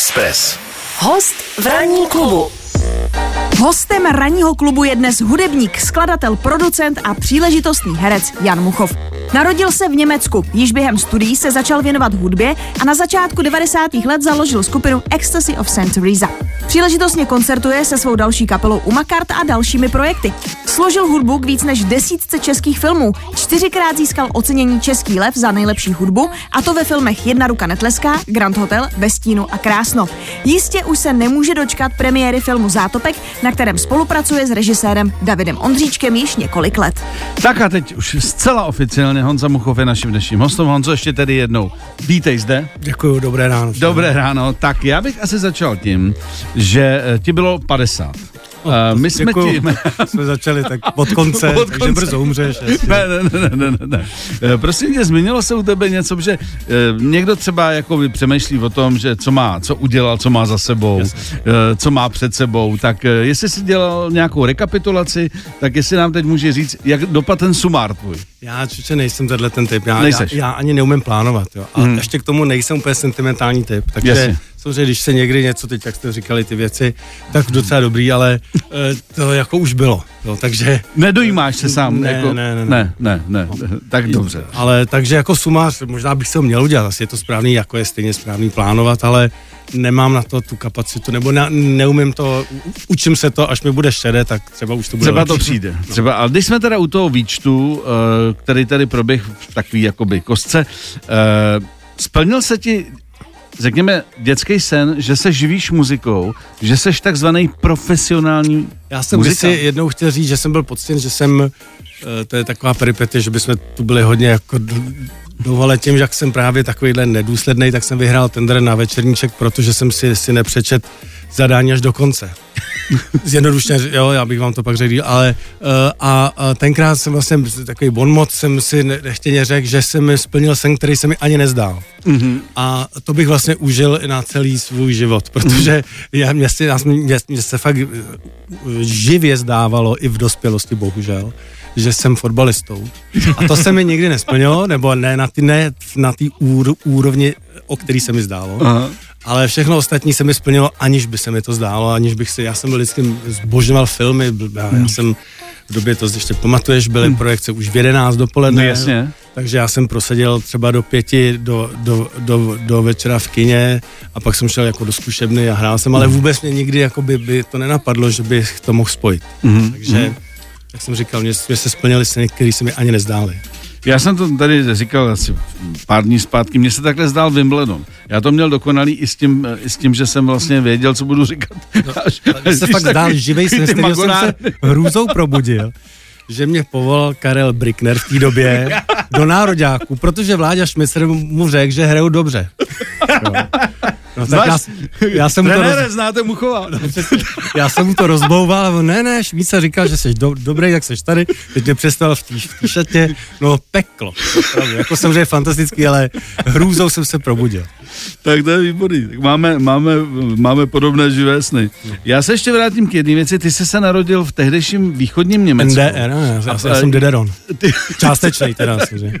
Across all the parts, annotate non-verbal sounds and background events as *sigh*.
Express. Host v ranní klubu. Hostem ranního klubu je dnes hudebník, skladatel, producent a příležitostný herec Jan Muchov. Narodil se v Německu, již během studií se začal věnovat hudbě a na začátku 90. let založil skupinu Ecstasy of St. Teresa. Příležitostně koncertuje se svou další kapelou Umakart a dalšími projekty. Složil hudbu k víc než desítce českých filmů, čtyřikrát získal ocenění Český lev za nejlepší hudbu, a to ve filmech Jedna ruka netleská, Grand Hotel, Ve stínu a Krásno. Jistě už se nemůže dočkat premiéry filmu Zátopek, na kterém spolupracuje s režisérem Davidem Ondříčkem již několik let. Tak a teď už zcela oficiálně Honza Muchov je naším dnešním hostem. Honzo, ještě tedy jednou. Vítej zde. Děkuji, dobré ráno. Dobré ráno. Tak já bych asi začal tím, že eh, ti bylo 50. Uh, my jsme Děkuju. tím... *laughs* jsme začali tak od *laughs* konce, Od takže konce. brzo umřeš. Jasně. Ne, ne, ne, ne, ne, ne. Eh, Prosím tě, změnilo se u tebe něco, že eh, někdo třeba jako by přemýšlí o tom, že co má, co udělal, co má za sebou, eh, co má před sebou, tak eh, jestli jsi dělal nějakou rekapitulaci, tak jestli nám teď může říct, jak dopadl ten sumár tvůj. Já čiče nejsem tenhle ten typ, já, já, Nejseš. já ani neumím plánovat. Jo. A Hmm. ještě k tomu nejsem úplně sentimentální typ, takže Jasně. samozřejmě, když se někdy něco, teď jak jste říkali ty věci, tak docela dobrý, ale eh, to jako už bylo. Jo, takže Nedojímáš se sám? Ne, jako, ne, ne, ne, ne, ne. Tak dobře. Ale takže jako sumář, možná bych se ho měl udělat, asi je to správný, jako je stejně správný plánovat, ale nemám na to tu kapacitu, nebo ne, neumím to, učím se to, až mi bude šedé, tak třeba už to bude Třeba to lepší. přijde. Třeba, ale když jsme teda u toho výčtu, eh, který tady proběh v takový jakoby kostce, eh, splnil se ti řekněme, dětský sen, že se živíš muzikou, že seš takzvaný profesionální Já jsem muzikant. si jednou chtěl říct, že jsem byl poctěn, že jsem, eh, to je taková peripety, že bychom tu byli hodně jako dlouho, ale tím, jak jsem právě takovýhle nedůsledný, tak jsem vyhrál tender na večerníček, protože jsem si, si nepřečet zadání až do konce. Zjednodušně, jo, já bych vám to pak řekl, ale uh, a, a tenkrát jsem vlastně takový bonmot jsem si ne- nechtěně řekl, že jsem splnil sen, který se mi ani nezdál. Mm-hmm. A to bych vlastně užil na celý svůj život, protože já, mě, si, já, mě, mě se fakt eh, živě zdávalo i v dospělosti, bohužel, že jsem fotbalistou. A to se mi nikdy nesplnilo, nebo ne na ty ne na té úr, úrovni, o který se mi zdálo. Aha. Ale všechno ostatní se mi splnilo, aniž by se mi to zdálo, aniž bych si, já jsem byl vždycky zbožňoval filmy, já, já jsem v době, to ještě pamatuješ, byly projekce už v 11 dopoledne. No jasně. Takže já jsem proseděl třeba do pěti do, do, do, do večera v kině a pak jsem šel jako do zkušebny a hrál jsem, ale vůbec mě nikdy jako by, by to nenapadlo, že bych to mohl spojit. Mhm. Takže, jak jsem říkal, mě, mě se splnily sny, které se mi ani nezdály. Já jsem to tady říkal asi pár dní zpátky, mně se takhle zdál Wimbledon. Já to měl dokonalý i s tím, i s tím že jsem vlastně věděl, co budu říkat. *laughs* Až, Mně se fakt zdál živej sen, jsem se hrůzou probudil, že mě povolal Karel Brickner v té době *laughs* do nároďáku, protože Vláďa Šmicer mu řekl, že hrajou dobře. *laughs* Jo. No, tak já, Znáš- já, jsem mu to roz, Trenére, znáte Muchova? já jsem mu to rozbouval, a on, ne, ne, Šmíca říkal, že jsi do, dobrý, jak jsi tady, teď mě přestal v té šatě, no peklo. Opravdu, Jako samozřejmě fantastický, ale hrůzou jsem se probudil. Tak to je výborný. Tak máme, máme, máme podobné živé sny. Já se ještě vrátím k jedné věci. Ty jsi se narodil v tehdejším východním Německu. NDR, no, já, já, já jsem Dideron. Částečný teda. samozřejmě.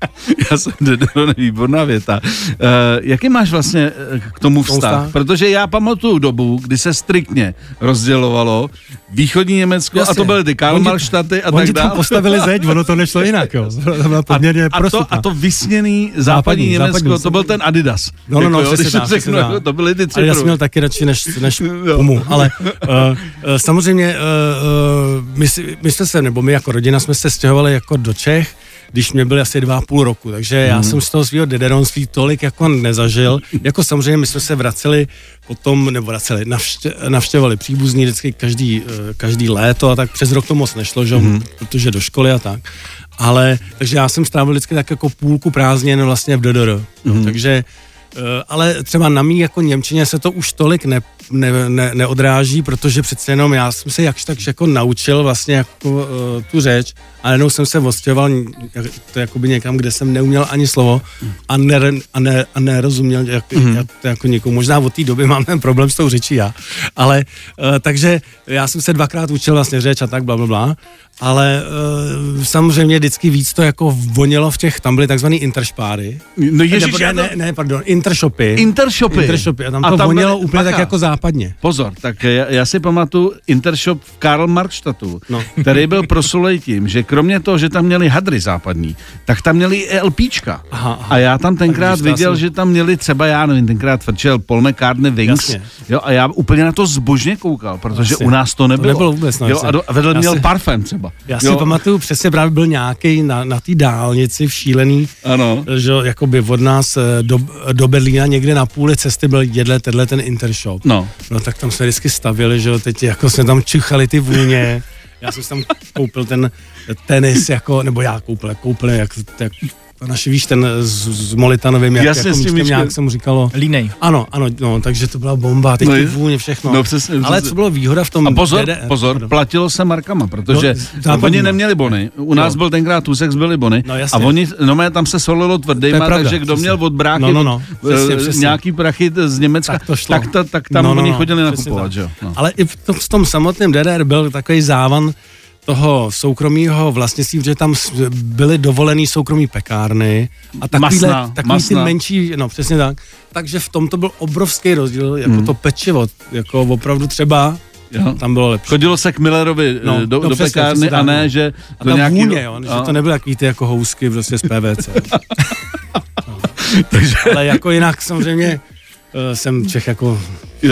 *laughs* Já jsem Dedron, výborná věta. Uh, jaký máš vlastně eh, k tomu vztah? Protože já pamatuju dobu, kdy se striktně rozdělovalo východní Německo a Jasně. to byly ty Karlmarštaty a tak tam dále. postavili zeď, ono to nešlo jinak, jo. To poměrně a, to, a to vysněný západní, Západní, Německo, západní, to byl ten Adidas. No, no, no, Jako, přesně když to tak, řeknu, tak. to byly ty tři jsem měl taky radši než, než Jo. Pumu. Ale uh, uh, samozřejmě uh, uh, my, my jsme se, nebo my jako rodina jsme se stěhovali jako do Čech, když mě byly asi dva a půl roku, takže já jsem z toho svého dederonství tolik jako nezažil. Jako samozřejmě my jsme se vraceli potom, nebo vraceli, navště, navštěvovali příbuzní vždycky každý, eh, každý léto a tak přes rok to moc nešlo, že? Mm. protože do školy a tak. Ale, takže já jsem strávil vždycky tak jako půlku prázdnin vlastně v DDR. Mm. Takže Eh, ale třeba na mý jako Němčině se to už tolik ne, ne, ne, neodráží, protože přece jenom já jsem se jakž tak jako naučil vlastně jako uh, tu řeč a jenom jsem se odstěhoval jak- to jakoby někam, kde jsem neuměl ani slovo a, ne, a, ne, a nerozuměl jak, mm-hmm. jak, to jako někomu. Možná od té doby mám ten problém s tou řečí já. Ale uh, takže já jsem se dvakrát učil vlastně řeč a tak bla, bla, bla. Ale uh, samozřejmě vždycky víc to jako vonilo v těch, tam byly takzvaný interšpáry. No ježiš, ne, to- ne, ne, pardon, intershopy. Intershopy. Intershopy. A tam to a tam vonělo byli, úplně tak jako západně. Pozor, tak já, já si pamatuju Intershop v Karl Marxstadtu, no. který byl prosulej tím, že kromě toho, že tam měli hadry západní, tak tam měli i LPčka. Aha, aha. A já tam tenkrát viděl, jsem... že tam měli třeba, já nevím, tenkrát frčel Paul McCartney Wings. Jasně. Jo, a já úplně na to zbožně koukal, protože Jasně. u nás to nebylo. To nebylo vůbec. No, jo, a, do, a vedle já měl si, parfém třeba. Já si jo. pamatuju, přesně právě byl nějaký na, na té dálnici v šílený, ano. že jakoby od nás eh, do, do Berlína někde na půli cesty byl jedle tenhle ten Intershop. No. No tak tam jsme vždycky stavili, že jo, teď jako jsme tam čuchali ty vůně. Já jsem si tam koupil ten tenis, jako, nebo já koupil, koupil, jak, jak naše, víš, ten s, s Molitanovým, jak, Jasně, jako míčkem nějak se mu říkalo. Línej. Ano, ano, no, takže to byla bomba, teď no, ty vůně, všechno. No, přesně, přesně. Ale co bylo výhoda v tom... A pozor, DDR, pozor, no. platilo se markama, protože no, oni neměli bony. U nás no. byl tenkrát Tusex, byli bony. No, jasně. a oni, no mé, tam se solilo tvrdýma, takže kdo měl od bráchy no, no, no. Přesně, eh, přesně. nějaký prachy z Německa, tak, to šlo. tak, ta, tak tam no, no, oni no, chodili nakupovat, že jo. No. Ale i v tom samotném DDR byl takový závan, toho soukromého vlastnictví, že tam byly dovolený soukromý pekárny a takovýhle, masna, takový masna. ty menší, no přesně tak. Takže v tom to byl obrovský rozdíl, jako hmm. to pečivo, jako opravdu třeba Jo. Tam bylo lepší. Chodilo se k Millerovi no, eh, do, no, do přesně, pekárny přesně, a ne, no. že... A to nějaký... vůně, jo, že to nebyly takový ty jako housky prostě z PVC. no. *laughs* *laughs* Takže... Ale jako jinak samozřejmě uh, jsem Čech jako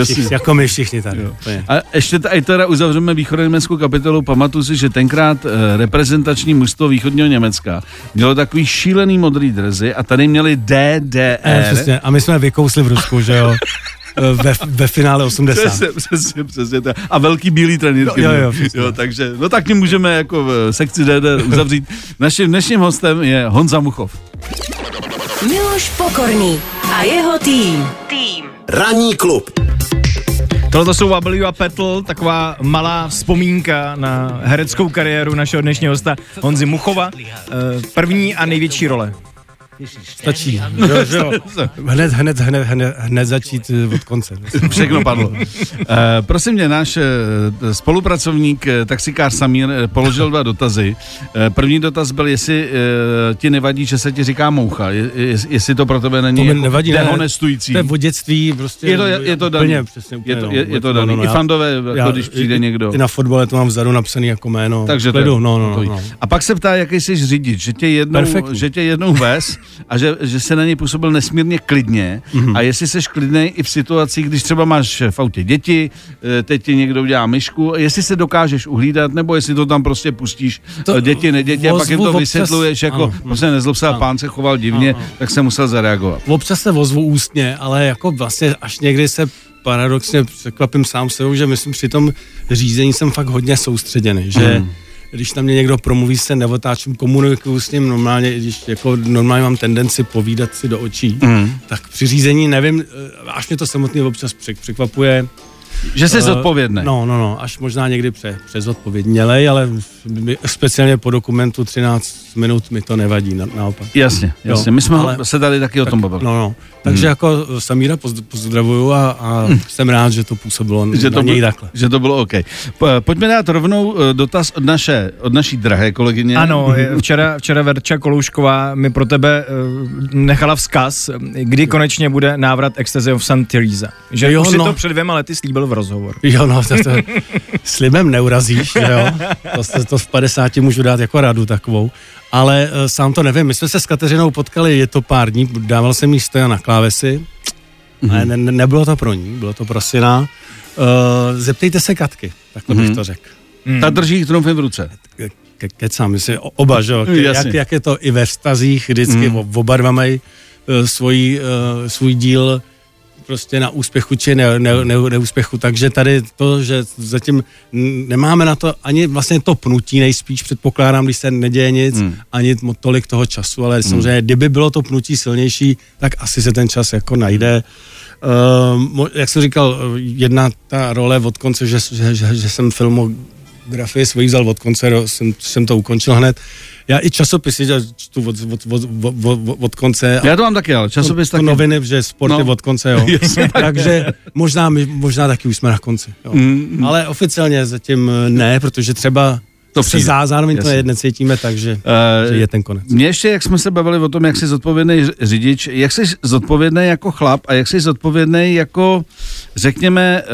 Všichni, jako my všichni tady. Jo. A ještě tady teda uzavřeme východoněmeckou kapitolu. Pamatuju si, že tenkrát eh, reprezentační mužstvo východního Německa mělo takový šílený modrý dresy a tady měli DDR. E, přesně. A my jsme vykousli v Rusku, že jo. Eh, *laughs* ve, ve finále 80. Přesně, přesně, přesně. A velký bílý trenýrky. Jo, jo, jo, jo, takže, no tak tím můžeme jako v sekci DD uzavřít. *laughs* Naším dnešním hostem je Honza Muchov. Miloš Pokorný a jeho tým. Tým. Ranní klub. Tohle jsou W a Petl, taková malá vzpomínka na hereckou kariéru našeho dnešního hosta Honzy Muchova. Eh, první a největší role. Stačí. *laughs* Jo, jo. Hned, hned, hned, hned, hned začít eh, od konce. *laughs* Všechno padlo. Uh, prosím mě, náš uh, spolupracovník, taxikář Samír, položil dva dotazy. Uh, první dotaz byl, jestli uh, ti nevadí, že se ti říká moucha, je, je, jestli to pro tebe není to jako nevadí, dehonestující. Ne, to je v dětství prostě. Je to, je, je to daný. Úplně, přesně, úplně, je to, je, je to daný. No, no, I fandové, jako já, když přijde i, někdo. I na fotbale to mám vzadu napsaný jako jméno. Takže to, no, no, no, no. A pak se ptá, jaký jsi řidič, že tě jednou, že tě jednou ves a že, že se na něj působil nesmírně klidně mm-hmm. a jestli seš klidný i v situaci, když třeba máš v autě děti, eh, teď ti někdo udělá myšku, jestli se dokážeš uhlídat, nebo jestli to tam prostě pustíš to děti, neděti a pak jim to občas, vysvětluješ, jako ano, prostě nezlob se a pán se choval divně, ano. tak se musel zareagovat. Občas se ozvu ústně, ale jako vlastně až někdy se paradoxně překvapím sám sebou, že myslím při tom řízení jsem fakt hodně soustředěný, že mm když na mě někdo promluví, se neotáčím, komunikuju s ním normálně, když jako normálně mám tendenci povídat si do očí, mm. tak při řízení nevím, eh, až mě to samotný občas překvapuje, že jsi uh, zodpovědný. No, no, no, až možná někdy pře, přezodpovědnělej, ale speciálně po dokumentu 13 minut mi to nevadí, na, naopak. Jasně, jasně. My jsme ale, se tady taky tak, o tom bavili. No, no. Takže hmm. jako Samíra pozdravuju a, a hmm. *laughs* jsem rád, že to působilo že to na něj takhle. Že to bylo OK. Pojďme dát rovnou eh, dotaz od, naše, od naší drahé kolegyně. Ano, *laughs* včera, včera Verča Koloušková mi pro tebe eh, nechala vzkaz, kdy konečně bude návrat Ecstasy of St. Teresa. Že jo, už no. si to před dvěma lety slíbil v rozhovoru. Jo, no, to, to slibem neurazíš, jo. To, to v 50 můžu dát jako radu takovou ale uh, sám to nevím. My jsme se s Kateřinou potkali, je to pár dní, dával jsem jí stoja na klávesi, mm-hmm. ale ne, ne, nebylo to pro ní, bylo to pro syna. Uh, zeptejte se Katky, takhle mm-hmm. bych mhm. to řekl. Mm. Ta drží trumfy v ruce. Ke, kecám, my oba, že jo, jak, jak je to i ve vztazích, vždycky mm. oba dva mají uh, svůj, uh, svůj díl prostě na úspěchu či ne, ne, ne, neúspěchu. Takže tady to, že zatím nemáme na to ani vlastně to pnutí nejspíš, předpokládám, když se neděje nic, hmm. ani tolik toho času, ale hmm. samozřejmě, kdyby bylo to pnutí silnější, tak asi se ten čas jako najde. Uh, jak jsem říkal, jedna ta role od konce, že, že, že, že jsem filmografii svoji vzal od konce, jsem, jsem to ukončil hned, já i časopisy čtu od, od, od, od, od, konce. Já to mám taky, ale časopis taky. noviny, že sporty no. od konce, jo. *laughs* Takže možná, možná taky už jsme na konci. Jo. Mm, mm. Ale oficiálně zatím ne, protože třeba to se zá, zároveň Jasně. to necítíme tak, že, uh, že je ten konec. Mě ještě, jak jsme se bavili o tom, jak jsi zodpovědný řidič, jak jsi zodpovědný jako chlap a jak jsi zodpovědný jako, řekněme, eh,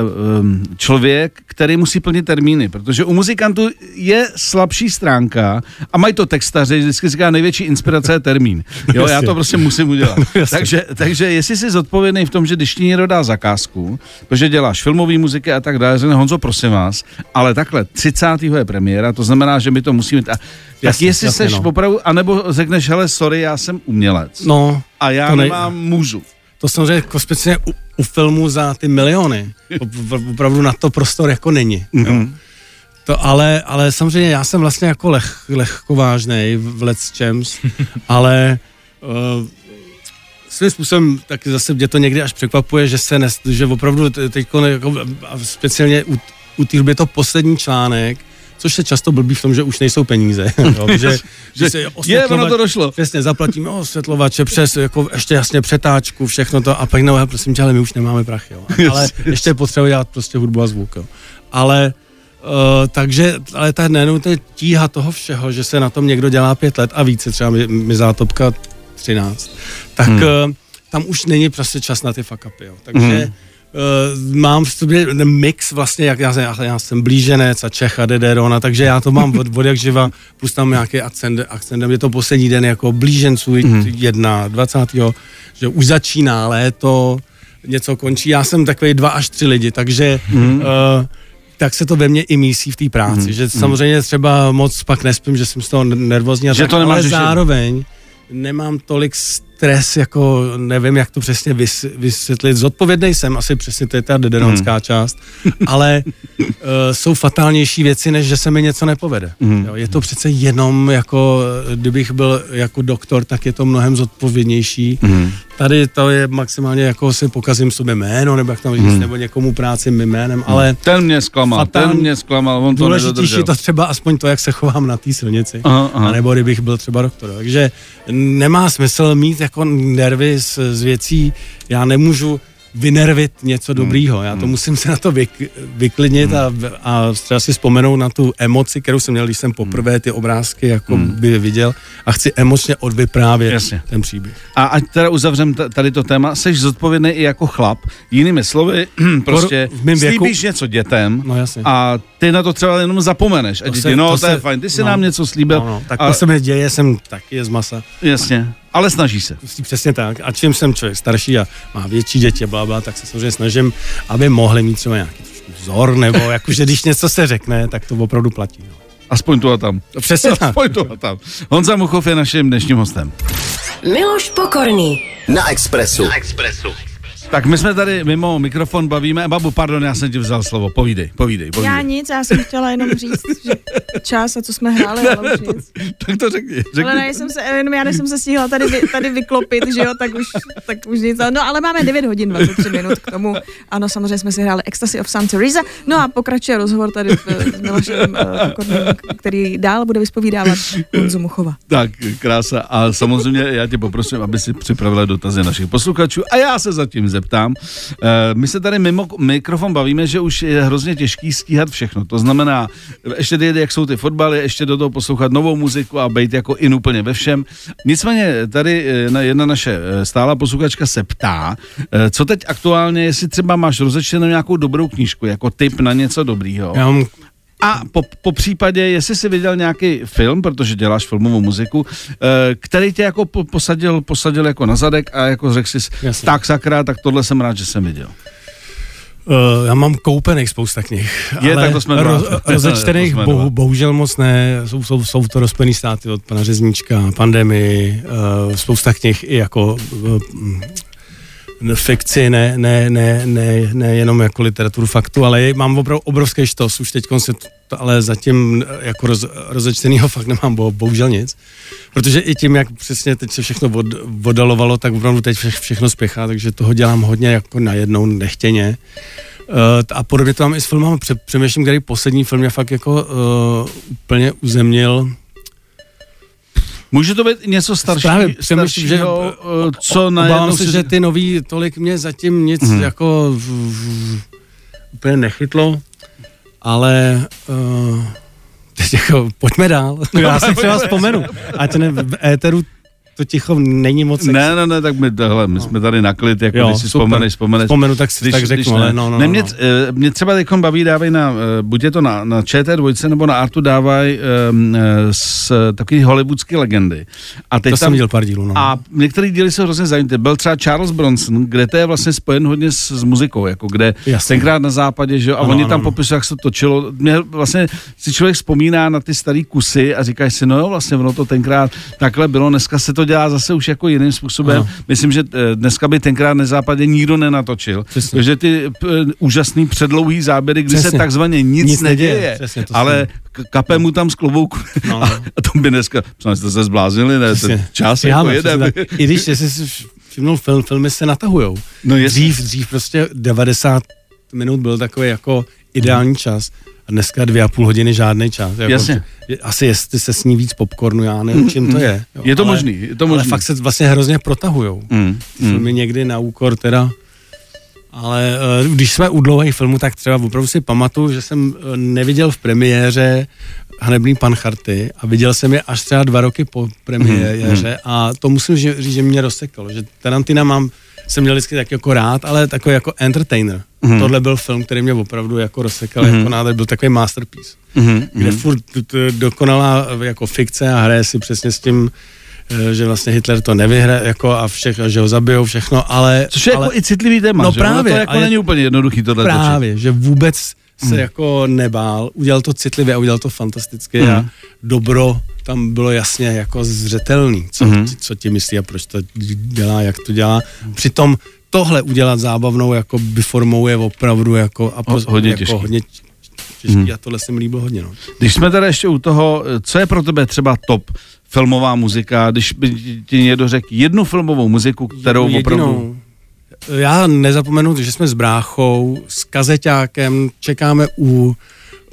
člověk, který musí plnit termíny, protože u muzikantů je slabší stránka a mají to textaři, vždycky říká největší inspirace je termín. *laughs* Jo, já to prostě musím udělat. *laughs* takže, takže jestli jsi zodpovědný v tom, že když ti někdo dá zakázku, protože děláš filmové muziky a tak dále, řekne Honzo, prosím vás, ale takhle 30. je premiéra, to znamená, že my to musíme... A, tak jestli jasně, seš no. opravdu, anebo řekneš, hele, sorry, já jsem umělec. No. A já nej... nemám můžu. To samozřejmě jako speciálně u, u filmu za ty miliony. Opravdu na to prostor jako není. Mm-hmm. Jo. Mhm. To ale, ale samozřejmě já jsem vlastně jako leh, lehkovážnej v Let's Champs, *laughs* ale uh, svým způsobem taky zase mě to někdy až překvapuje, že se nes, že opravdu teď jako, speciálně u, u té to poslední článek, což se často blbí v tom, že už nejsou peníze. *laughs* jo, že, *laughs* že se je, ono to došlo. Přesně, zaplatíme osvětlovače přes jako ještě jasně přetáčku, všechno to a pak no, prosím tě, ale my už nemáme prachy. Jo. *laughs* Ale ještě potřebuje dělat prostě hudbu a zvuk. Jo. Ale Uh, takže, ale ta nenutně tíha toho všeho, že se na tom někdo dělá pět let a více, třeba mi, mi zátopka 13, tak hmm. uh, tam už není prostě čas na ty fuck upy, jo. Takže hmm uh, mám v sobě mix vlastně, jak já, já, já jsem blíženec a Čech a Dederona, takže já to mám od, od jak živa, plus tam nějaký akcent, akcent, je to poslední den jako blíženců mm. jedna, 20. že už začíná léto, něco končí, já jsem takový dva až tři lidi, takže mm. uh, tak se to ve mně i mísí v té práci, mm. že samozřejmě třeba moc pak nespím, že jsem z toho nervózní, že tak, to ale zároveň nemám tolik stres, jako nevím, jak to přesně vys, vysvětlit. Zodpovědný jsem, asi přesně to je ta dedenonská hmm. část, ale uh, jsou fatálnější věci, než že se mi něco nepovede. Hmm. Jo, je to přece jenom jako, kdybych byl jako doktor, tak je to mnohem zodpovědnější. Hmm. Tady to je maximálně jako si pokazím sobě jméno, nebo jak tam říct, hmm. nebo někomu práci mým jménem, hmm. ale... Ten mě zklamal, fatál, ten mě zklamal, on to Důležitější to třeba aspoň to, jak se chovám na té silnici, aha, aha. anebo kdybych byl třeba doktor. Takže nemá smysl mít jako nervy z, z věcí, já nemůžu vynervit něco hmm. dobrýho. Já to hmm. musím se na to vyk, vyklidnit hmm. a, a třeba si vzpomenout na tu emoci, kterou jsem měl, když jsem poprvé ty obrázky jako hmm. by viděl a chci emočně odvyprávět Jasně. ten příběh. A ať teda uzavřem tady to téma, jsi zodpovědný i jako chlap. Jinými slovy, *clears throat* prostě slíbíš něco dětem no, jasně. a ty na to třeba jenom zapomeneš. A to děti, se, no to, to je fajn, ty jsi no, nám něco slíbil. No, no, tak a, to se mi děje, jsem taky z masa. Jasně. Ale snaží se. Přesně tak. A čím jsem člověk starší a má větší děti, bla, bla, tak se samozřejmě snažím, aby mohli mít třeba nějaký vzor, nebo *laughs* jakože když něco se řekne, tak to opravdu platí. No. Aspoň tu a tam. Přesně *laughs* tak. Aspoň tu a tam. Honza Muchov je naším dnešním hostem. Miloš Pokorný. Na Expressu. Na Expressu. Tak my jsme tady mimo mikrofon bavíme. Babu, pardon, já jsem ti vzal slovo. Povídej, povídej, povídej. Já nic, já jsem chtěla jenom říct, že čas a co jsme hráli, ale už nic. tak to řekni, řekni. Ale ne, jsem se, jenom já jsem se stihla tady, tady vyklopit, že jo, tak už, tak už nic. No ale máme 9 hodin 23 minut k tomu. Ano, samozřejmě jsme si hráli Ecstasy of Santa Teresa. No a pokračuje rozhovor tady s Milošem, eh, který dál bude vyspovídávat Honzu Muchova. Tak, krása. A samozřejmě já tě poprosím, aby si připravila dotazy našich posluchačů a já se zatím zeptám zeptám. Eh, my se tady mimo mikrofon bavíme, že už je hrozně těžký stíhat všechno. To znamená, ještě ty, jak jsou ty fotbaly, ještě do toho poslouchat novou muziku a být jako in úplně ve všem. Nicméně tady eh, jedna naše eh, stála posluchačka se ptá, co teď aktuálně, jestli třeba máš rozečtenou nějakou dobrou knížku, jako tip na něco dobrýho. Já mám a po, po případě, jestli jsi viděl nějaký film, protože děláš filmovou muziku, eh, který tě jako posadil, posadil jako na zadek a jako řekl jsi, Jasně. tak sakra, tak tohle jsem rád, že jsem viděl. Uh, já mám koupených spousta knih, Je, ale tak to jsme roz, *laughs* rozečtených bohu, bohužel moc ne, jsou, jsou, jsou to rozpený státy od pana Řezníčka, pandemii, uh, spousta knih i jako uh, fikci, ne, ne, ne, ne, ne jenom jako literaturu faktu, ale mám opravdu obrovský štos, už teď se ale zatím jako roz, rozečtenýho fakt nemám, bo, bohužel nic. Protože i tím, jak přesně teď se všechno od, odalovalo, tak opravdu teď vše, všechno spěchá, takže toho dělám hodně jako najednou nechtěně. Uh, a podobně to mám i s filmem, přemýšlím, který poslední film mě fakt jako uh, úplně uzemnil, Může to být něco starší, Právě, staršího, že, eh, co na Obávám se, si... že ty nový tolik mě zatím nic hmm. jako v, v, úplně nechytlo, ale uh, teď jako, pojďme dál. *laughs* Já si třeba vzpomenu. Ať ne, v éteru to ticho není moc sexy. Ne, ne, ne, tak my, tohle, my jsme tady na klid, jako jo, když si vzpomeneš, vzpomeneš. Vzpomenu, tak si když, tak řeknu, ale no, no, ne, mě, no. Eh, mě třeba teď baví, dávají na, eh, buď je to na, na ČT2 nebo na Artu dávají um, z takový hollywoodské legendy. A teď to tam, jsem viděl pár dílů, no. A některé díly jsou hrozně zajímavé. Byl třeba Charles Bronson, kde to je vlastně spojen hodně s, s muzikou, jako kde Jasně. tenkrát na západě, že jo, a ano, oni ano, tam ano. popisují, jak se to točilo. Mě vlastně si člověk vzpomíná na ty staré kusy a říkáš si, no jo, vlastně ono to tenkrát takhle bylo, dneska se to dělá zase už jako jiným způsobem. Ano. Myslím, že eh, dneska by tenkrát na západě nikdo nenatočil, Přesně. protože ty p, eh, úžasný předlouhý záběry, kdy Přesně. se takzvaně nic, nic neděje, neděje. Přesně, to ale kape mu tam z klobouku no, *laughs* no. a to by dneska, jste se zbláznili, ne, ten čas jako jede. I když jsi všimnul film, filmy se natahujou. No dřív, dřív prostě 90 minut byl takový jako ideální čas a dneska dvě a půl hodiny žádný čas. Jako, Jasně. Asi jestli se sní víc popcornu, já nevím, čím to je. Jo, je to ale, možný, je to možný. Ale fakt se vlastně hrozně protahujou. Mm, Filmy mm. někdy na úkor teda ale uh, když jsme u dlouhých filmů, tak třeba opravdu si pamatuju, že jsem uh, neviděl v premiéře Hanebný pan Charty a viděl jsem je až třeba dva roky po premiéře mm, mm. a to musím říct, že mě rozsekalo, že Tarantina mám jsem měl vždycky tak jako rád, ale takový jako entertainer. Mm. Tohle byl film, který mě opravdu jako rozsekal mm. jako nádher, byl takový masterpiece, mm. kde furt dokonalá jako fikce a hraje si přesně s tím, eh, že vlastně Hitler to nevyhraje jako a všechno, že ho zabijou všechno, ale... Což je ale, jako i citlivý téma, no že? právě, to jako není úplně jednoduchý tohle Právě, točit. že vůbec se hmm. jako nebál, udělal to citlivě a udělal to fantasticky hmm. a dobro tam bylo jasně jako zřetelný, co, hmm. co ti myslí a proč to dělá, jak to dělá. Přitom tohle udělat zábavnou jako by formou je opravdu jako, a poz, hodně jako těžký. Hodně těžký hmm. a tohle se mi líbilo hodně. No. Když jsme tady ještě u toho, co je pro tebe třeba top filmová muzika, když by ti někdo řekl jednu filmovou muziku, kterou Jedinou. opravdu já nezapomenu, že jsme s bráchou, s kazeťákem, čekáme u,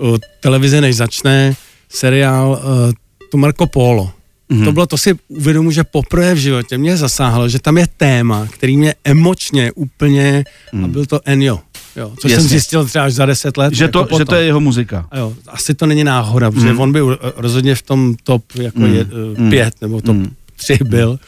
u televize, než začne seriál uh, to Marco Polo. Mm-hmm. To bylo, to si uvědomu, že poprvé v životě mě zasáhlo, že tam je téma, který mě emočně úplně, mm. a mhm. byl to Enyo. Jo, což Jasně. jsem zjistil třeba až za deset let. Že to, jako že to je jeho muzika. A jo, asi to není náhoda, protože mm. on byl rozhodně v tom top jako mm. je, uh, pět nebo top mm. tři byl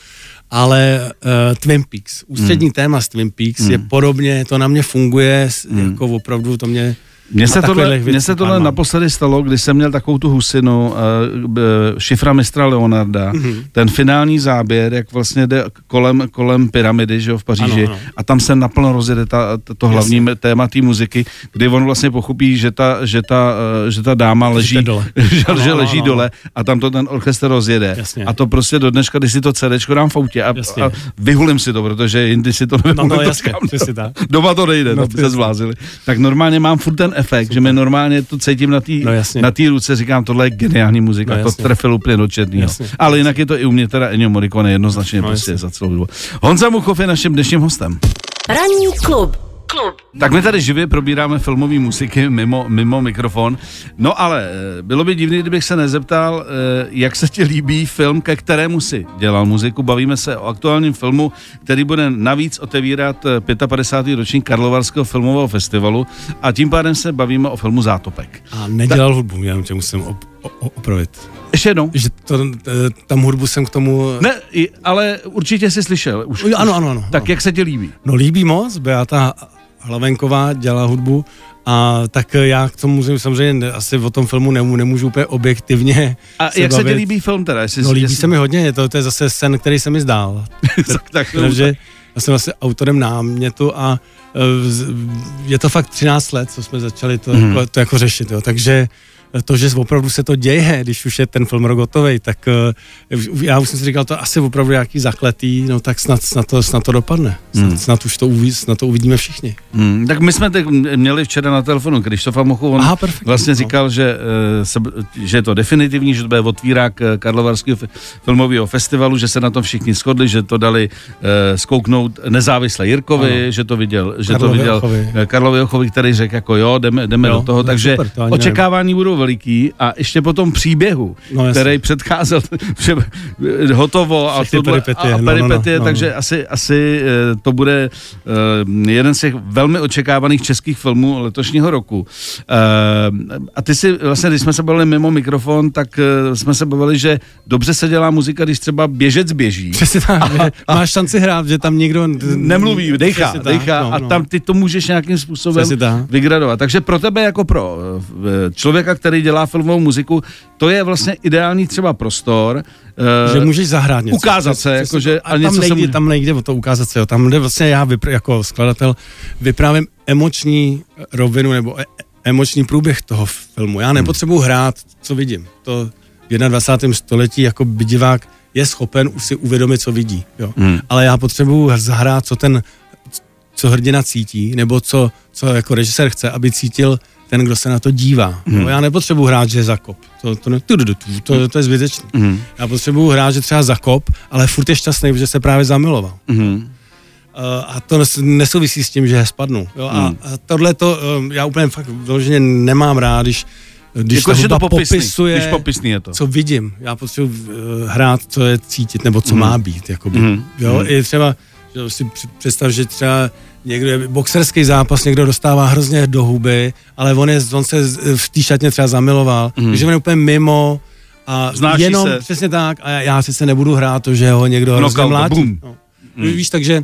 ale uh, Twin Peaks, ústřední mm. téma z Twin Peaks mm. je podobně, to na mě funguje, mm. jako opravdu to mě mně se tohle, mně se tohle naposledy stalo, když jsem měl takovou tu husinu, uh, šifra mistra Leonarda, mm-hmm. ten finální záběr, jak vlastně jde kolem, kolem pyramidy, že jo, v Paříži, ano, ano. a tam se naplno rozjede ta, to hlavní Jasně. téma té muziky, kdy on vlastně pochopí, že ta, že ta, uh, že ta dáma leží, dole. *laughs* že, ano, že leží ano, dole ano. a tam to ten orchestr rozjede. Jasně. A to prostě do dneška, když si to CD dám v autě a, a vyhulím si to, protože jindy si to nevím, no, no, jasně, to, Doma to nejde, no, to by se zvlázili. Tak normálně mám furt ten efekt, Super. že mi normálně to cítím na té no, na ruce, říkám, tohle je geniální muzika, no, to trefil úplně do černýho. Ale jinak je to i u mě teda Ennio Morricone jednoznačně no, prostě jasně. za celou dobu. Honza Muchov je naším dnešním hostem. Ranní klub klub. Tak my tady živě probíráme filmové muziky mimo, mimo mikrofon. No ale eh, bylo by divný, kdybych se nezeptal, eh, jak se ti líbí film, ke kterému si dělal muziku. Bavíme se o aktuálním filmu, který bude navíc otevírat 55. Eh, ročník Karlovarského filmového festivalu a tím pádem se bavíme o filmu Zátopek. A nedělal Ta... hudbu, jenom tě musím op- opravit. Ještě jednou. Že to, tam hudbu jsem k tomu... Ne, ale určitě jsi slyšel. Už, ano, ano, ano. Tak ano. jak se ti líbí? No líbí moc, Beata Hlavenková dělá hudbu a tak já k tomu musím samozřejmě asi o tom filmu nemů, nemůžu úplně objektivně A se jak bavit. se ti líbí film teda? Jestli, no líbí jestli... se mi hodně, to, to je zase sen, který se mi zdál. *laughs* tak, tak, Takže já jsem vlastně autorem námětu a e, je to fakt 13 let, co jsme začali to, mm. jako, to jako řešit, jo. takže to, že opravdu se to děje, když už je ten film rok hotový, tak uh, já už jsem si říkal, to asi opravdu nějaký zakletý, no tak snad, snad, to, snad to dopadne. Snad, hmm. snad už to, uvidí, snad to uvidíme všichni. Hmm. Tak my jsme teď měli včera na telefonu Krištofa Mochu, on Aha, vlastně no. říkal, že, uh, se, že je to definitivní, že to bude otvírák eh, Karlovarského filmového festivalu, že se na tom všichni shodli, že to dali uh, zkouknout nezávisle Jirkovi, ano. že to viděl, že Karlovi to viděl Karlovi Ochovi, který řekl jako jo, jdeme, jdeme jo, do toho, takže super, to očekávání nebudou veliký a ještě po tom příběhu, no, který předcházel *laughs* že hotovo a, tohle, peripetie, a peripetie, no, no, no, takže asi, asi eh, to bude uh, jeden z těch velmi očekávaných českých filmů letošního roku. Uh, a ty si vlastně, když jsme se bavili mimo mikrofon, tak uh, jsme se bavili, že dobře se dělá muzika, když třeba běžec běží. Přesně tak, *laughs* a, a, máš šanci hrát, že tam někdo nemluví, dejchá, dejchá no, no. a tam ty to můžeš nějakým způsobem vygradovat. Takže pro tebe jako pro člověka, který dělá filmovou muziku, to je vlastně ideální třeba prostor, Uh, že můžeš zahrát něco. Ukázat se, jako, že, a, a tam, nejde, může... tam nejde o to ukázat se, jo. tam jde vlastně já vypr- jako skladatel vyprávím emoční rovinu nebo e- emoční průběh toho filmu. Já hmm. nepotřebuji hrát, co vidím. To v 21. století jako divák je schopen už si uvědomit, co vidí. Jo. Hmm. Ale já potřebuji zahrát, co ten, co hrdina cítí, nebo co, co jako režisér chce, aby cítil ten, kdo se na to dívá. Hmm. No, já nepotřebuji hrát, že zakop. To, to, ne, to, to, to, to je zbytečné. Hmm. Já potřebuji hrát, že třeba zakop, ale furt je šťastný, že se právě zamiloval. Hmm. Uh, a to nesouvisí s tím, že spadnu. Jo? A, hmm. a tohle to um, já úplně fakt vyloženě nemám rád, když když jako, že to popisný, popisuje, když popisný je to. co vidím. Já potřebuji uh, hrát, co je cítit, nebo co mm. má být. Jakoby. Mm. Jo, mm. i třeba, že si představ, že třeba někdo je boxerský zápas, někdo dostává hrozně do huby, ale on, je, on se v té šatně třeba zamiloval, mm. takže on je úplně mimo a Znáš jenom, se. přesně tak, a já, já sice nebudu hrát to, že ho někdo hrozně mlátí. No. Mm. Víš, takže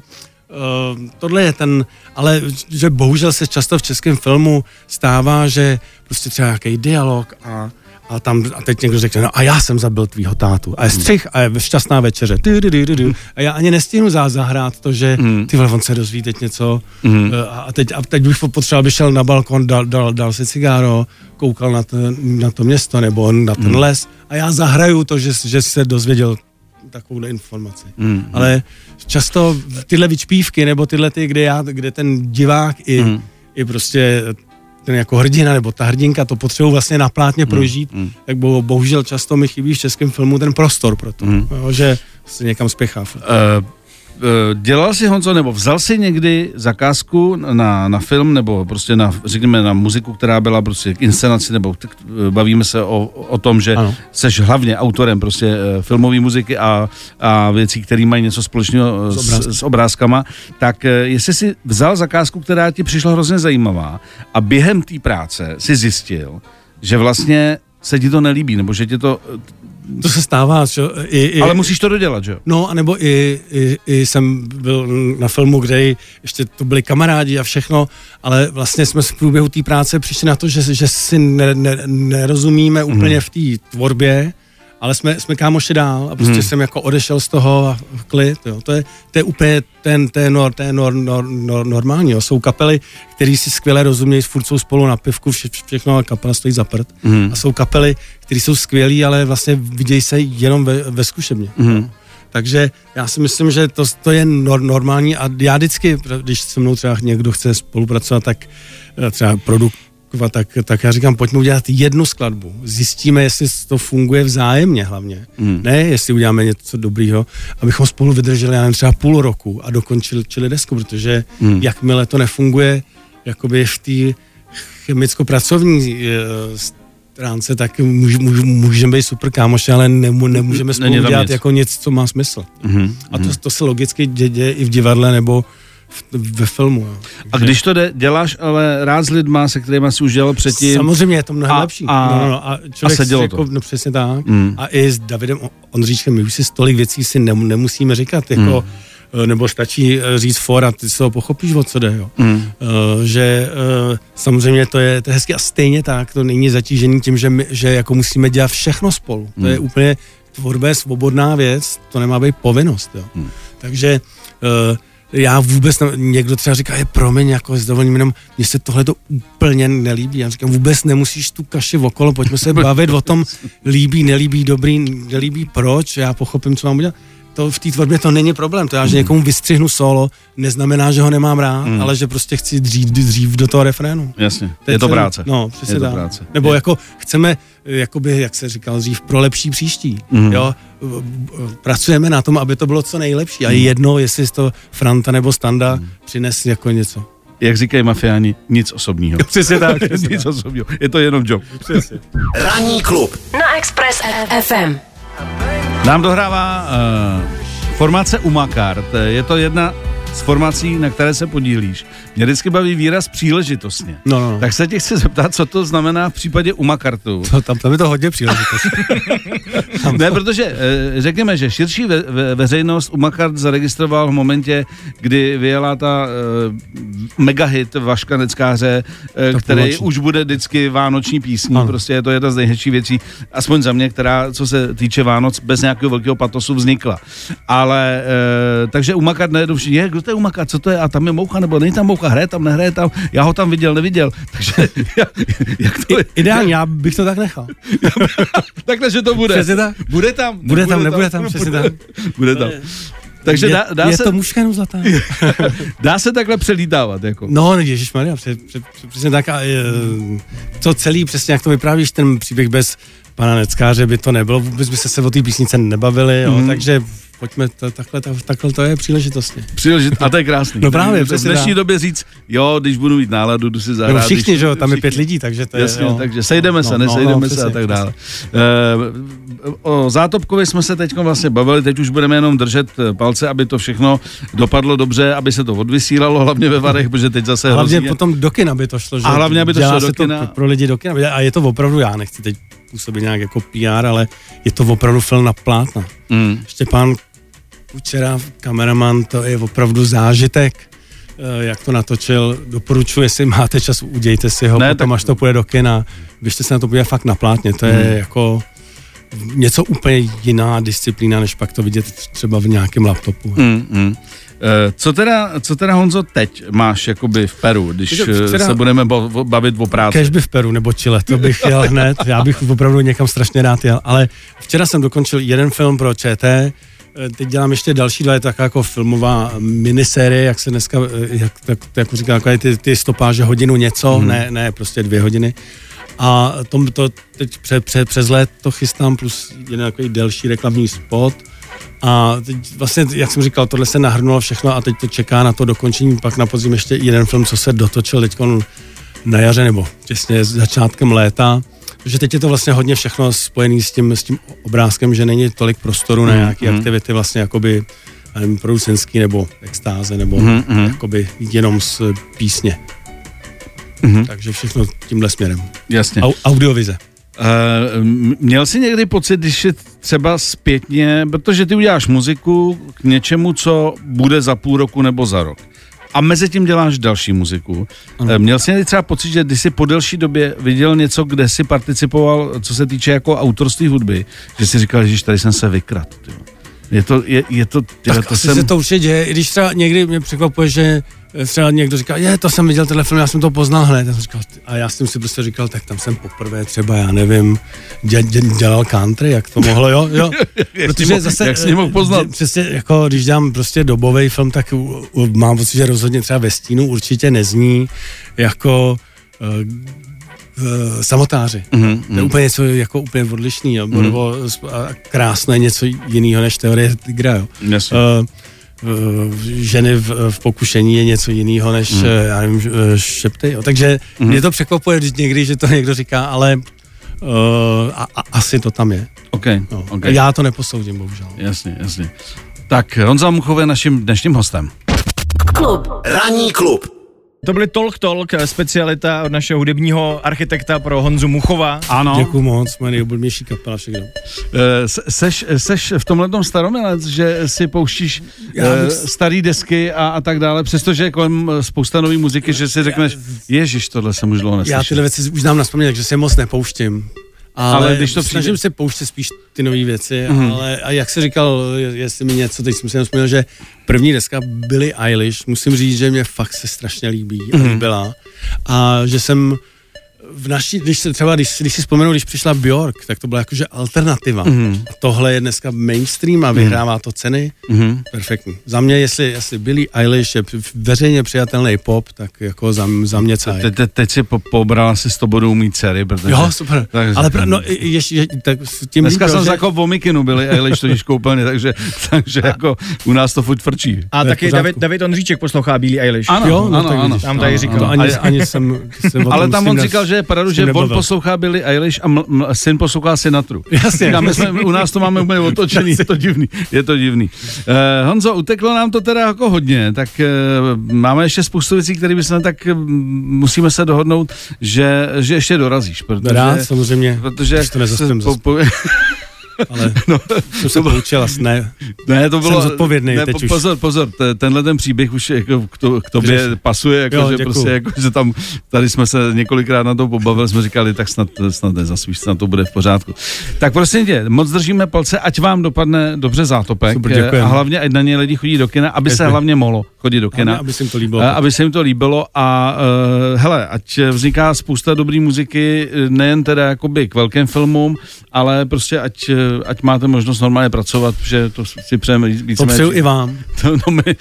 Uh, tohle je ten, ale že bohužel se často v českém filmu stává, že prostě třeba nějaký dialog a a tam a teď někdo řekne, no a já jsem zabil tvýho tátu. A je střih a je šťastná večeře. A já ani nestihnu zahrát to, že hmm. ty vole, on se dozví teď něco mm. a, teď, a teď bych potřeboval, aby šel na balkon, dal, dal, dal si cigáro, koukal na, to, na to město nebo na ten mm. les a já zahraju to, že, že se dozvěděl takovou informaci. Mm. Ale často tyhle vyčpívky nebo tyhle ty, kde, já, kde ten divák i, mm. i prostě ten jako hrdina nebo ta hrdinka to potřebují vlastně na plátně hmm, prožít, mm. tak bo, bohužel často mi chybí v českém filmu ten prostor pro to, mm. jo, že se někam spěchá. Uh, dělal si Honzo, nebo vzal si někdy zakázku na, na film, nebo prostě na, řekněme, na muziku, která byla prostě k inscenaci, nebo t- eh, bavíme se o, o tom, že ano. seš hlavně autorem prostě eh, filmové muziky a, a věcí, které mají něco společného s, s, s obrázkama, tak jestli si vzal zakázku, která ti přišla hrozně zajímavá a během té práce si zjistil, že vlastně se ti to nelíbí, nebo že ti to to se stává, že I, i, Ale musíš to dodělat, že jo? No, anebo i, i, i jsem byl na filmu, kde ještě to byli kamarádi a všechno, ale vlastně jsme v průběhu té práce přišli na to, že, že si ne, ne, nerozumíme úplně mm. v té tvorbě, ale jsme, jsme kámoši dál a prostě hmm. jsem jako odešel z toho a klid, jo. To je, to je úplně ten, je, nor, je nor, nor, nor, normální, jo. Jsou kapely, které si skvěle rozumějí, furt jsou spolu na pivku, vše, všechno a kapela stojí za prd. Hmm. A jsou kapely, které jsou skvělí, ale vlastně vidějí se jenom ve, ve zkušebně. Hmm. Takže já si myslím, že to, to je nor, normální a já vždycky, když se mnou třeba někdo chce spolupracovat, tak eh, třeba produkt tak, tak já říkám, pojďme udělat jednu skladbu. Zjistíme, jestli to funguje vzájemně hlavně. Hmm. Ne, jestli uděláme něco dobrýho, abychom spolu vydrželi, já nevím, třeba půl roku a dokončili čili desku, protože hmm. jakmile to nefunguje jakoby v té chemicko-pracovní eh, stránce, tak můž, můž, můžeme být super kámoši, ale nemů, nemůžeme spolu dělat jako něco, co má smysl. Mm-hmm. A to, to se logicky děje i v divadle nebo ve filmu. Jo. A když to jde, děláš ale rád s lidma, se kterými jsi už dělal předtím. Samozřejmě je to mnohem a, lepší. A, no, no, no, a, člověk a se dělo jako, to. No přesně tak. Mm. A i s Davidem Ondříčkem, my už si stolik věcí si nemusíme říkat, jako mm nebo stačí eh, říct for a ty se ho pochopíš, o co jde. Jo. Mm. Uh, že uh, samozřejmě to je, to je hezky a stejně tak, to není zatížený tím, že, my, že jako musíme dělat všechno spolu. Mm. To je úplně tvorba je svobodná věc, to nemá být povinnost. Jo. Mm. Takže uh, já vůbec, ne, někdo třeba říká, je promiň, jako s dovolením, jenom mně se tohle to úplně nelíbí. Já říkám, vůbec nemusíš tu kaši okolo, pojďme se bavit o tom, *laughs* líbí, nelíbí, dobrý, nelíbí, proč, já pochopím, co mám udělat to v té tvorbě to není problém. To já, že někomu vystřihnu solo, neznamená, že ho nemám rád, mm. ale že prostě chci dřív, dřív do toho refrénu. Jasně, Teď je to práce. No, přesně je to práce. Nebo je. jako chceme, jakoby, jak se říkal dřív, pro lepší příští. Mm. Jo? Pracujeme na tom, aby to bylo co nejlepší. A je jedno, jestli to Franta nebo Standa mm. přines jako něco. jak říkají mafiáni, nic osobního. *laughs* Přesně tak. *laughs* nic osobního. Je to jenom job. Přesně. Ranní klub. Na Express FM. Nám dohrává uh, formace Umakart. Je to jedna z formací, na které se podílíš. Mě vždycky baví výraz příležitostně. No, no. Tak se tě chci zeptat, co to znamená v případě Umakartu. To, tam, tam je to hodně příležitost. *laughs* Ne, protože eh, řekněme, že širší ve, ve, veřejnost Umakart zaregistroval v momentě, kdy vyjela ta uh, megahit Vaška Neckáře, uh, který půlnoční. už bude vždycky vánoční písní. Ano. Prostě je to jedna z nejhezčích věcí, aspoň za mě, která, co se týče Vánoc, bez nějakého velkého patosu vznikla. Ale, uh, takže Umakart najednou všichni, to je co to je? A tam je moucha, nebo není tam moucha, hraje tam, nehraje tam, já ho tam viděl, neviděl. *laughs* Takže jak, to je? Ideálně, já bych to tak nechal. *laughs* Takhle, že to bude. Přesně tak. Bude tam. Bude tam, nebude tam, přesně bude, tak. Bude tam. Takže je, dá, dá, je se, to mužka jenom zlatá. *laughs* dá se takhle přelítávat. Jako. No, Ježíš Maria, před, před, před, přesně tak. A, je, to celý, přesně jak to vyprávíš, ten příběh bez pana Neckáře by to nebylo, vůbec by se se o té písnice nebavili, jo, Mhm. takže pojďme, to, takhle, to, takhle to je příležitostně. Příležit, a to je krásný. No právě, v přesně dnešní době říct, jo, když budu mít náladu, jdu si zahrát. Nebo všichni, když, že jo, tam je všichni. pět lidí, takže to je, Jasně, jo. takže sejdeme se, No, nesejdeme no, no, se a přesně, tak dále. Uh, o Zátopkovi jsme se teď vlastně bavili, teď už budeme jenom držet eh, palce, aby to všechno dopadlo dobře, aby se to odvysílalo, hlavně ve Varech, protože teď zase Hlavně hrozí- potom do kina by to šlo. Že A hlavně, aby to šlo do se kina. To pro lidi do kina. A je to opravdu, já nechci teď působit nějak jako PR, ale je to opravdu film na plátna. Mm. Štěpán Kučera, kameraman, to je opravdu zážitek, eh, jak to natočil. Doporučuji, jestli máte čas, udějte si ho, Ne, potom tak- až to půjde do kina. Běžte se na to podívat fakt na plátně, to je Hmm. jako něco úplně jiná disciplína, než pak to vidět třeba v nějakém laptopu. Mm, mm. Eh, Co teda, co teda Honzo teď máš jakoby v Peru, když eh, včera- se budeme bavit o práci? Kež by v Peru nebo Chile, to bych jel hned, já bych opravdu někam strašně rád jel, ale včera jsem dokončil jeden film pro ČT, teď dělám ještě další dva, je taková jako filmová minisérie, jak se dneska, eh, jak, tak, jako říká, takové ty, ty stopáže hodinu něco, hmm. ne, ne, prostě dvě hodiny. A tom, to teď pře, pře, přes let to chystám, plus jeden takový delší reklamní spot. A teď vlastně, jak jsem říkal, tohle se nahrnulo všechno a teď to čeká na to dokončení, pak na podzim ještě jeden film, co se dotočil teď na jaře nebo těsně začátkem léta. Protože teď je to vlastně hodně všechno spojené s tím, s tím obrázkem, že není tolik prostoru na nějaké Mhm. aktivity vlastně jakoby nevím, producenský nebo extáze nebo Mhm, mhm. jakoby jenom z písně. Mhm. Takže všechno tímhle směrem. Jasně. Au, audiovize. Uh, měl jsi někdy pocit, když je třeba zpětně, protože ty uděláš muziku k něčemu, co bude za půl roku nebo za rok. A mezi tím děláš další muziku. Ano. Eh, Měl jsi někdy třeba pocit, že když jsi po delší době viděl něco, kde jsi participoval, co se týče jako autorství hudby, že jsi říkal, že tady jsem se vykrat. tyjo. Je to, je, je to, Tak to asi jsem... se to určitě děje, i když třeba někdy mě překvapuje, že eh, třeba někdo říká, je, to jsem viděl tenhle film, já jsem to poznal hned. Jsem říkal, a já jsem si prostě říkal, tak tam jsem poprvé třeba, já nevím, dě, dě, dělal country, jak to mohlo, jo, jo. *laughs* Jak jsi mohl- jak jsi mohl poznat? dě- Přesně, jako když dělám prostě dobový film, tak u, u, mám pocit, že rozhodně třeba ve stínu určitě nezní jako uh, samotáři. Mhm, To je úplně něco jako úplně odlišný, jo, mm. nebo sp- a krásné něco jiného než teorie tygra, jo. Jasně. Uh, ženy v, v pokušení je něco jiného než, mm. já nevím, eh, šepty, jo. Takže Mhm. mm. mě to překvapuje vždy někdy, že to někdo říká, ale uh, a, a, asi to tam je. Okay, No. okay. Já to neposoudím, bohužel. Jasně, jasně. Tak Honza Muchov je naším dnešním hostem. Klub. Ranní klub. To byly Talk Talk, specialita od našeho hudebního architekta pro Honzu Muchova. Ano. Děkuji moc, moje nejoblíbenější kapela, všechno. Eh, se- Seš, seš v tomhle staromilec, že si pouštíš Já uh, bych- starý desky a, a tak dále, přestože je kolem eh, spousta nový muziky, že si řekneš, ježiš, tohle jsem už dlouho Já neslyšel. tyhle věci už znám na vzpomínat, takže se moc nepouštím. Ale, Ale když to snažím přijde- se pouštět spíš ty nové věci, Mhm. mm. ale a jak jsi říkal, je- jestli mi něco, teď jsem si jenom vzpomněl, že první deska Billie Eilish, musím říct, že mě fakt se strašně líbí Mhm. a líbila. A že jsem v naší, když se třeba, když, když si vzpomenu, když přišla Bjork, tak to byla jakože alternativa. Mm. A tohle je dneska mainstream a vyhrává to ceny. Mm. Perfektní. Za mě, jestli, jestli Billy Eilish je veřejně přijatelný pop, tak jako za, za mě celé. Te, te, teď si po, pobrala si s to budou mít dcery, protože... Jo, super. Tak, Ale pra, no, ještě, je, tak s tím Dneska jsem že... jako v Omikinu byli Eilish totiž koupelně, takže, takže a, jako u nás to furt frčí. A taky David, David Ondříček poslouchá Billy Eilish. Ano, jo, no, ano, ano. Tam tady říkal. Ani, ani jsem, jsem *laughs* Ale tam on říkal, že je pravdu, že on poslouchá Billy Eilish a m- m- syn poslouchá Sinatru. Jasně. Říkám, my jsme, u nás to máme úplně *laughs* otočený, je to divný. Je to divný. Uh, Honzo, uteklo nám to teda jako hodně, tak uh, máme ještě spoustu věcí, které bychom tak uh, musíme se dohodnout, že, že ještě dorazíš. Protože, Rád, samozřejmě. Protože to po, po, ale *laughs* no, jsem se poučil ne, ne, to bylo, jsem zodpovědný ne, teď pozor, už. pozor, tenhle ten příběh už jako k, to, k tobě Řeš. pasuje, jako, jo, že prostě, jako, že tam, tady jsme se několikrát na to pobavili, jsme říkali, tak snad, snad nezasvíš, snad to bude v pořádku. Tak prosím tě, moc držíme palce, ať vám dopadne dobře zátopek Super, a hlavně, ať na ně lidi chodí do kina, aby se hlavně mohlo chodit do kina. Aby se jim to líbilo. Aby se jim to líbilo a uh, hele, ať vzniká spousta dobrý muziky, nejen teda jakoby k velkým filmům, ale prostě ať ať máte možnost normálně pracovat, že to si přejeme víc. To přeju i vám. *laughs* To, no my,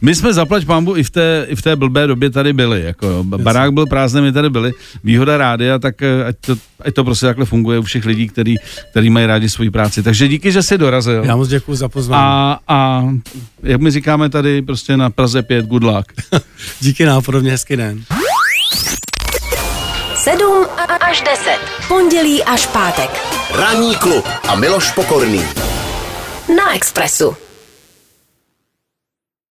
my, jsme zaplať pámbu i v té, i v té blbé době tady byli. Jako, barák byl prázdný, my tady byli. Výhoda rádia, tak eh, ať to, ať to prostě takhle funguje u všech lidí, který, který mají rádi svoji práci. Takže díky, že jsi dorazil. Já moc děkuji za pozvání. A, a jak my říkáme tady prostě na Praze 5, good luck. *laughs* díky nápodobně, hezký den. 7 až 10. Pondělí až pátek. Ranní klub a Miloš Pokorný. Na Expressu.